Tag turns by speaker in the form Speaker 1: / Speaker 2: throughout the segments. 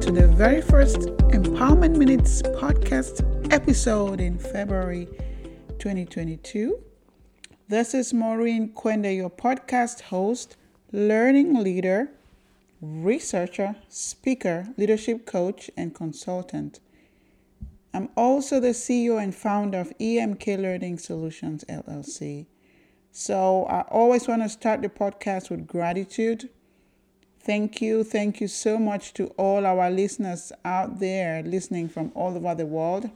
Speaker 1: to the very first Empowerment Minutes podcast episode in February 2022. This is Maureen Quende, your podcast host, learning leader, researcher, speaker, leadership coach, and consultant. I'm also the CEO and founder of EMK Learning Solutions LLC. So I always want to start the podcast with gratitude Thank you. Thank you so much to all our listeners out there listening from all over the world.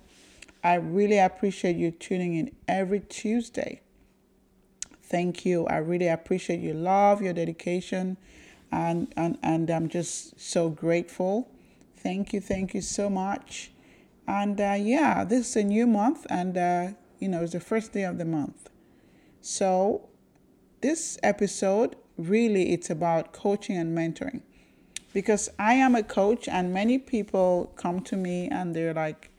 Speaker 1: I really appreciate you tuning in every Tuesday. Thank you. I really appreciate your love, your dedication, and, and, and I'm just so grateful. Thank you. Thank you so much. And uh, yeah, this is a new month, and uh, you know, it's the first day of the month. So, this episode really it's about coaching and mentoring because I am a coach and many people come to me and they're like,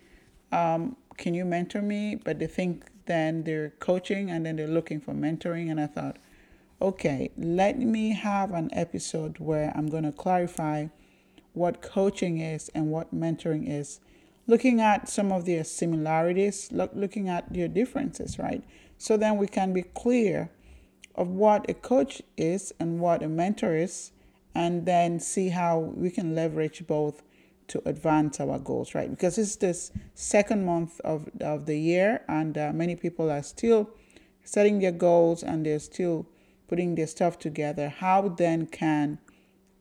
Speaker 1: um, can you mentor me? But they think then they're coaching and then they're looking for mentoring. And I thought, okay, let me have an episode where I'm going to clarify what coaching is and what mentoring is, looking at some of their similarities, look, looking at their differences, right? So then we can be clear of what a coach is and what a mentor is, and then see how we can leverage both to advance our goals, right? Because it's this second month of, of the year, and uh, many people are still setting their goals and they're still putting their stuff together. How then can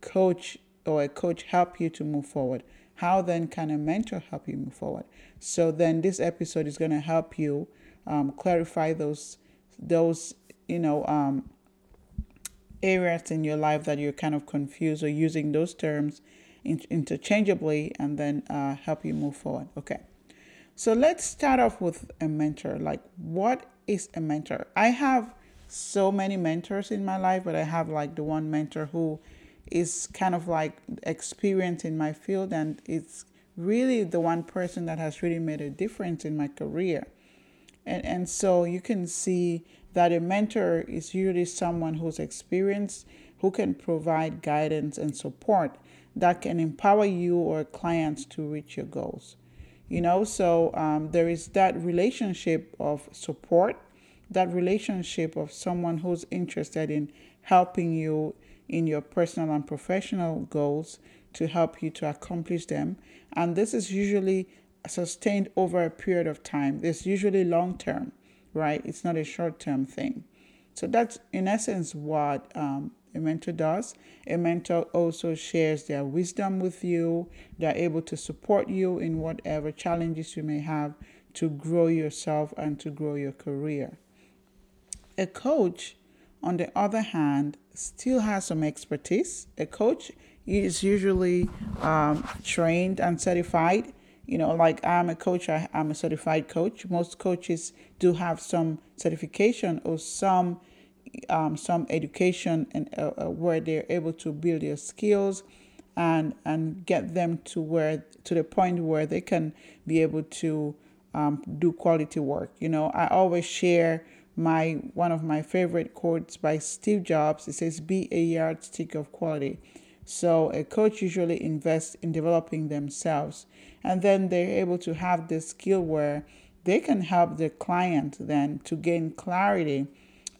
Speaker 1: coach or a coach help you to move forward? How then can a mentor help you move forward? So then this episode is going to help you um, clarify those those you know, um, areas in your life that you're kind of confused or using those terms interchangeably and then uh, help you move forward. Okay. So let's start off with a mentor. Like, what is a mentor? I have so many mentors in my life, but I have like the one mentor who is kind of like experienced in my field and it's really the one person that has really made a difference in my career. And, and so you can see that a mentor is usually someone who's experienced, who can provide guidance and support that can empower you or clients to reach your goals. You know, so um, there is that relationship of support, that relationship of someone who's interested in helping you in your personal and professional goals to help you to accomplish them. And this is usually sustained over a period of time. It's usually long term right? It's not a short term thing. So that's in essence what um, a mentor does. A mentor also shares their wisdom with you. They're able to support you in whatever challenges you may have to grow yourself and to grow your career. A coach, on the other hand, still has some expertise. A coach is usually um, trained and certified you know like i'm a coach I, am a certified coach. Most coaches do have some certification or some um, some education and uh, uh, where they're able to build their skills and and get them to where to the point where they can be able to um, do quality work. You know i always share my one of my favorite quotes by steve jobs. It says be a yardstick of quality so a coach usually invests in developing themselves and then they're able to have this skill where they can help their client then to gain clarity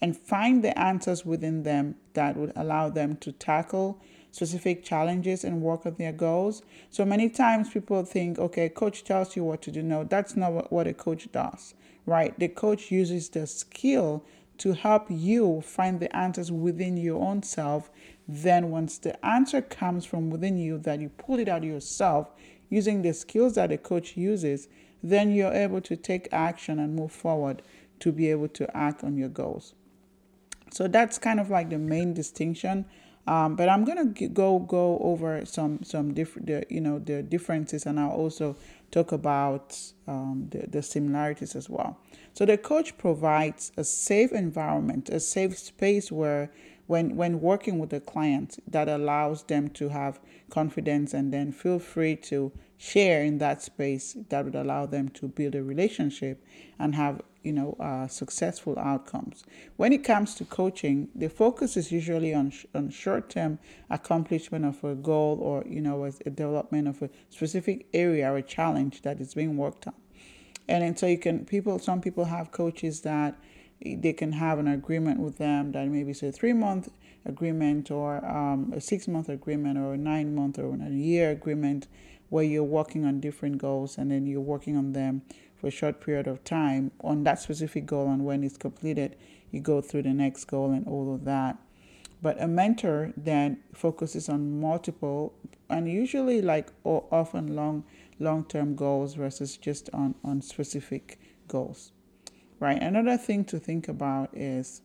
Speaker 1: and find the answers within them that would allow them to tackle specific challenges and work on their goals. So many times people think, okay, coach tells you what to do. No, that's not what a coach does, right? The coach uses the skill to help you find the answers within your own self. Then, once the answer comes from within you, that you pull it out yourself using the skills that a coach uses, then you're able to take action and move forward to be able to act on your goals. So that's kind of like the main distinction. Um, but I'm gonna go go over some some different you know the differences, and I'll also talk about um, the, the similarities as well. So the coach provides a safe environment, a safe space where when when working with a client that allows them to have confidence and then feel free to share in that space that would allow them to build a relationship and have you know uh, successful outcomes. When it comes to coaching, the focus is usually on sh- on short term accomplishment of a goal or you know a, a development of a specific area or a challenge that is being worked on. And, and so you can people some people have coaches that they can have an agreement with them that maybe it's a three month agreement or um, a six month agreement or a nine month or a year agreement where you're working on different goals and then you're working on them for a short period of time. On that specific goal and when it's completed you go through the next goal and all of that. But a mentor then focuses on multiple and usually like or often long long-term goals versus just on on specific goals right another thing to think about is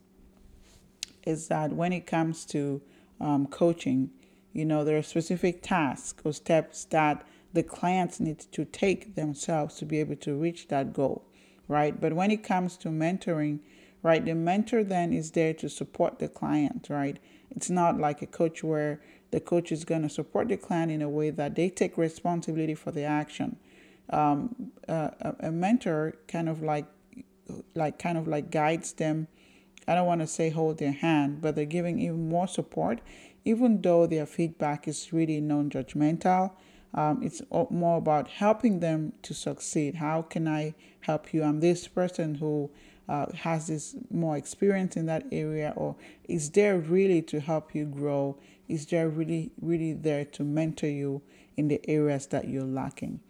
Speaker 1: is that when it comes to um, coaching you know there are specific tasks or steps that the clients need to take themselves to be able to reach that goal, right? But when it comes to mentoring, right, the mentor then is there to support the client, right? It's not like a coach where the coach is going to support the client in a way that they take responsibility for the action. Um, uh, a mentor kind of like, like kind of like guides them. I don't want to say hold their hand, but they're giving even more support, even though their feedback is really non-judgmental um, it's more about helping them to succeed. How can I help you? I'm this person who uh, has this more experience in that area, or is there really to help you grow? Is there really, really there to mentor you in the areas that you're lacking?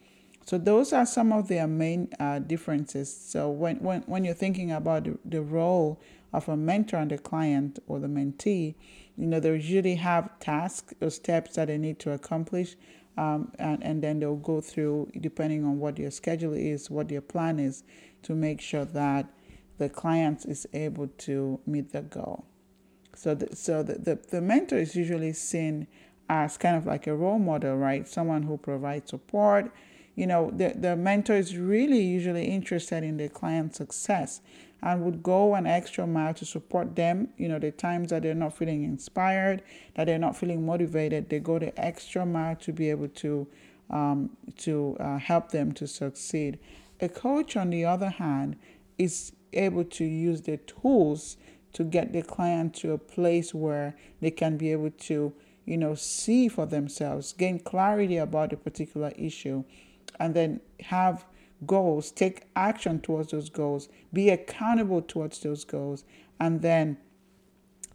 Speaker 1: So those are some of their main uh, differences. So when, when, when you're thinking about the, role of a mentor and the client or the mentee, you know, they usually have tasks or steps that they need to accomplish um, and, and then they'll go through, depending on what your schedule is, what your plan is, to make sure that the client is able to meet the goal. So, the, so the, the, the mentor is usually seen as kind of like a role model, right? Someone who provides support. You know, the, the mentor is really usually interested in the client's success and would go an extra mile to support them. You know, the times that they're not feeling inspired, that they're not feeling motivated, they go the extra mile to be able to um, to uh, help them to succeed. A coach, on the other hand, is able to use the tools to get the client to a place where they can be able to, you know, see for themselves, gain clarity about a particular issue, and then have goals, take action towards those goals, be accountable towards those goals, and then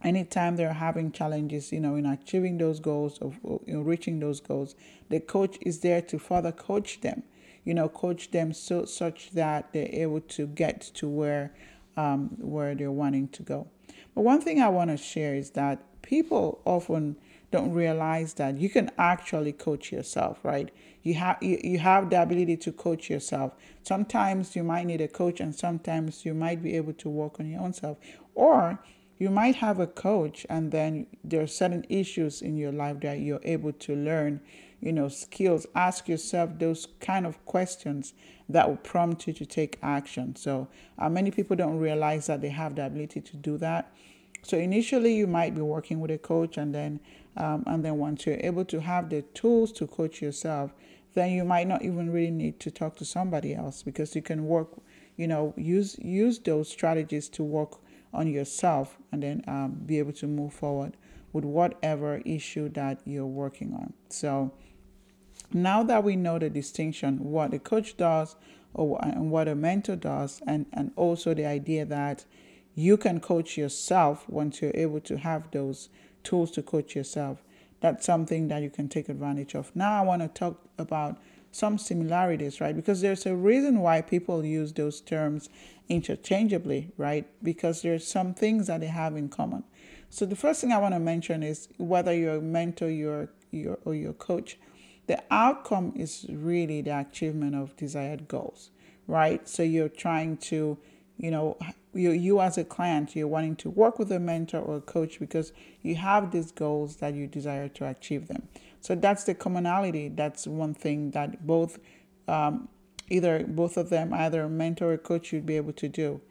Speaker 1: anytime they're having challenges, you know, in achieving those goals of know, reaching those goals, the coach is there to further coach them, you know, coach them so such that they're able to get to where um, where they're wanting to go. But one thing I want to share is that people often don't realize that you can actually coach yourself, right? You have you, you have the ability to coach yourself. Sometimes you might need a coach and sometimes you might be able to work on your own self. Or you might have a coach and then there are certain issues in your life that you're able to learn, you know, skills. Ask yourself those kind of questions that will prompt you to take action. So uh, many people don't realize that they have the ability to do that. So initially, you might be working with a coach, and then um, and then once you're able to have the tools to coach yourself, then you might not even really need to talk to somebody else because you can work, you know, use use those strategies to work on yourself, and then um, be able to move forward with whatever issue that you're working on. So now that we know the distinction, what a coach does or and what a mentor does, and and also the idea that you can coach yourself once you're able to have those tools to coach yourself. That's something that you can take advantage of. Now, I want to talk about some similarities, right? Because there's a reason why people use those terms interchangeably, right? Because there's some things that they have in common. So the first thing I want to mention is whether you're a mentor, you're, you're or your coach, the outcome is really the achievement of desired goals, right? So you're trying to you know you, you as a client you're wanting to work with a mentor or a coach because you have these goals that you desire to achieve them so that's the commonality that's one thing that both um, either both of them either a mentor or coach you'd be able to do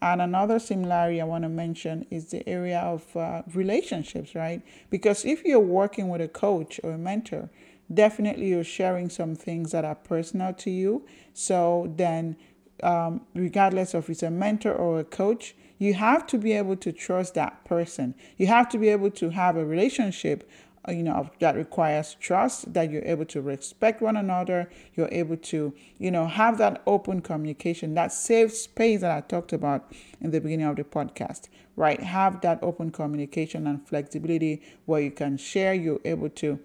Speaker 1: and another similarity I want to mention is the area of uh, relationships, right? Because if you're working with a coach or a mentor, definitely you're sharing some things that are personal to you. So then um, regardless of it's a mentor or a coach, you have to be able to trust that person. You have to be able to have a relationship uh, you know that requires trust that you're able to respect one another you're able to you know have that open communication that safe space that i talked about in the beginning of the podcast right have that open communication and flexibility where you can share you're able to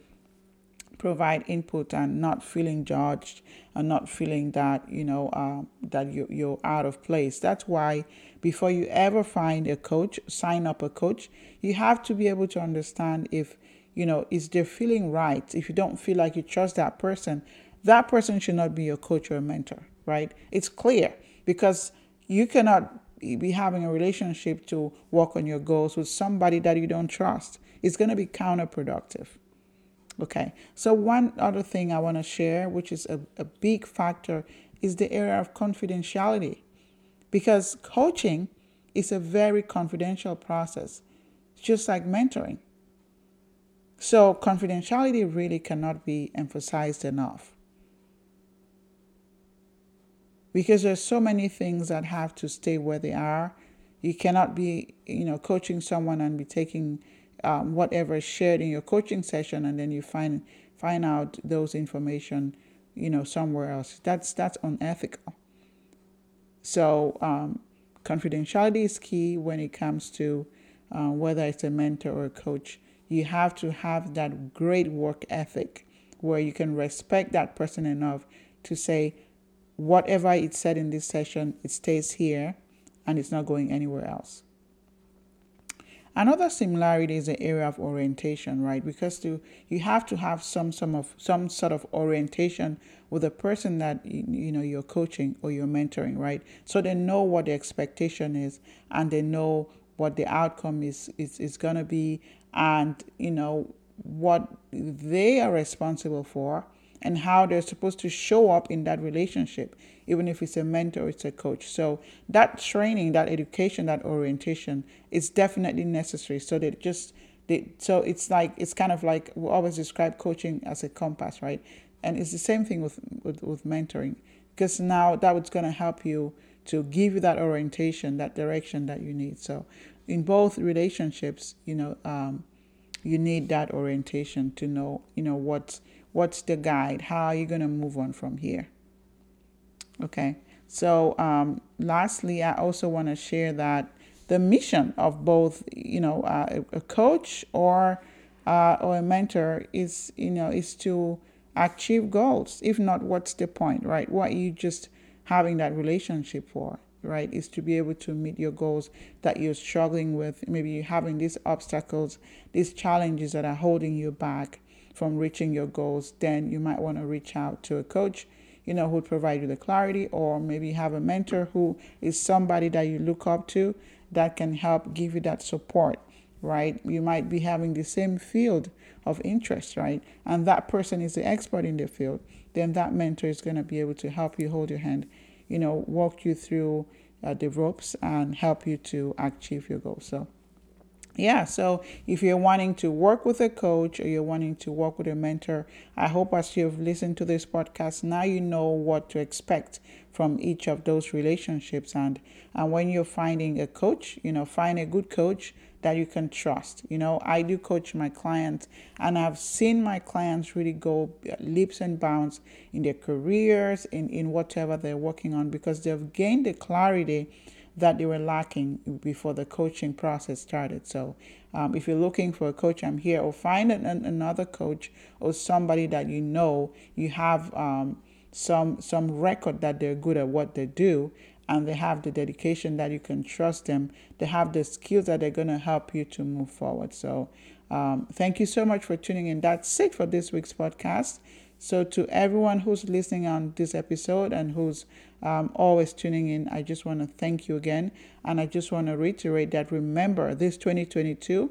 Speaker 1: provide input and not feeling judged and not feeling that you know uh, that you, you're out of place. That's why before you ever find a coach sign up a coach you have to be able to understand if you know is their feeling right? If you don't feel like you trust that person that person should not be your coach or mentor right? It's clear because you cannot be having a relationship to work on your goals with somebody that you don't trust. It's going to be counterproductive Okay, so one other thing I want to share, which is a, a big factor, is the area of confidentiality. Because coaching is a very confidential process, just like mentoring. So, confidentiality really cannot be emphasized enough. Because there's so many things that have to stay where they are. You cannot be, you know, coaching someone and be taking um, whatever is shared in your coaching session and then you find find out those information you know somewhere else. That's that's unethical. So um, confidentiality is key when it comes to uh, whether it's a mentor or a coach. You have to have that great work ethic where you can respect that person enough to say whatever it said in this session it stays here and it's not going anywhere else Another similarity is the area of orientation, right? Because to, you have to have some some of some sort of orientation with the person that you, you know you're coaching or you're mentoring, right? So they know what the expectation is and they know what the outcome is is, is gonna be and you know what they are responsible for and how they're supposed to show up in that relationship, even if it's a mentor, it's a coach. So that training, that education, that orientation is definitely necessary. So that just they, so it's like it's kind of like we always describe coaching as a compass, right? And it's the same thing with with, with mentoring because now that was going to help you to give you that orientation, that direction that you need. So in both relationships, you know, um, you need that orientation to know, you know, what What's the guide? How are you going to move on from here? Okay. So, um, lastly, I also want to share that the mission of both, you know, uh, a coach or uh, or a mentor is, you know, is to achieve goals. If not, what's the point, right? What are you just having that relationship for, right? Is to be able to meet your goals that you're struggling with. Maybe you're having these obstacles, these challenges that are holding you back from reaching your goals, then you might want to reach out to a coach, you know, who would provide you the clarity, or maybe have a mentor who is somebody that you look up to that can help give you that support, right? You might be having the same field of interest, right? And that person is the expert in the field. Then that mentor is going to be able to help you hold your hand, you know, walk you through uh, the ropes and help you to achieve your goals. So, yeah, so if you're wanting to work with a coach or you're wanting to work with a mentor, I hope as you've listened to this podcast, now you know what to expect from each of those relationships. And, and when you're finding a coach, you know, find a good coach that you can trust. You know, I do coach my clients, and I've seen my clients really go uh, leaps and bounds in their careers, in, in whatever they're working on, because they've gained the clarity that they were lacking before the coaching process started. So, um, if you're looking for a coach, I'm here. Or find an, an, another coach or somebody that you know you have um, some some record that they're good at what they do, and they have the dedication that you can trust them. They have the skills that they're going to help you to move forward. So, um, thank you so much for tuning in. That's it for this week's podcast. So, to everyone who's listening on this episode and who's um, always tuning in, I just want to thank you again. And I just want to reiterate that remember, this 2022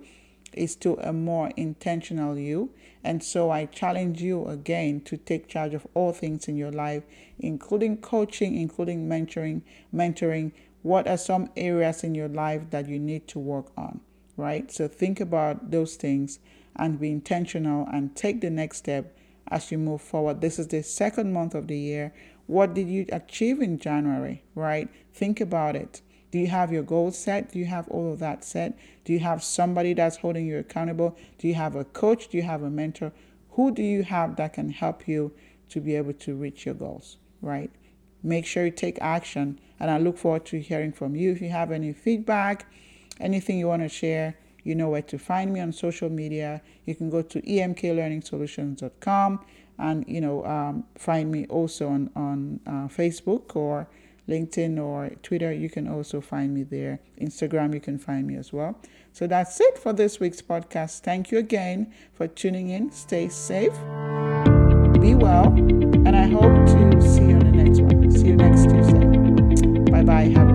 Speaker 1: is to a more intentional you. And so I challenge you again to take charge of all things in your life, including coaching, including mentoring, mentoring. What are some areas in your life that you need to work on, right? So think about those things and be intentional and take the next step as you move forward. This is the second month of the year What did you achieve in January, right? Think about it. Do you have your goals set? Do you have all of that set? Do you have somebody that's holding you accountable? Do you have a coach? Do you have a mentor? Who do you have that can help you to be able to reach your goals, right? Make sure you take action, and I look forward to hearing from you. If you have any feedback, anything you want to share, you know where to find me on social media. You can go to emklearningsolutions.com and you know um, find me also on on uh, Facebook or LinkedIn or Twitter. You can also find me there. Instagram, you can find me as well. So that's it for this week's podcast. Thank you again for tuning in. Stay safe, be well, and I hope to see you on the next one. See you next Tuesday. Bye bye. Have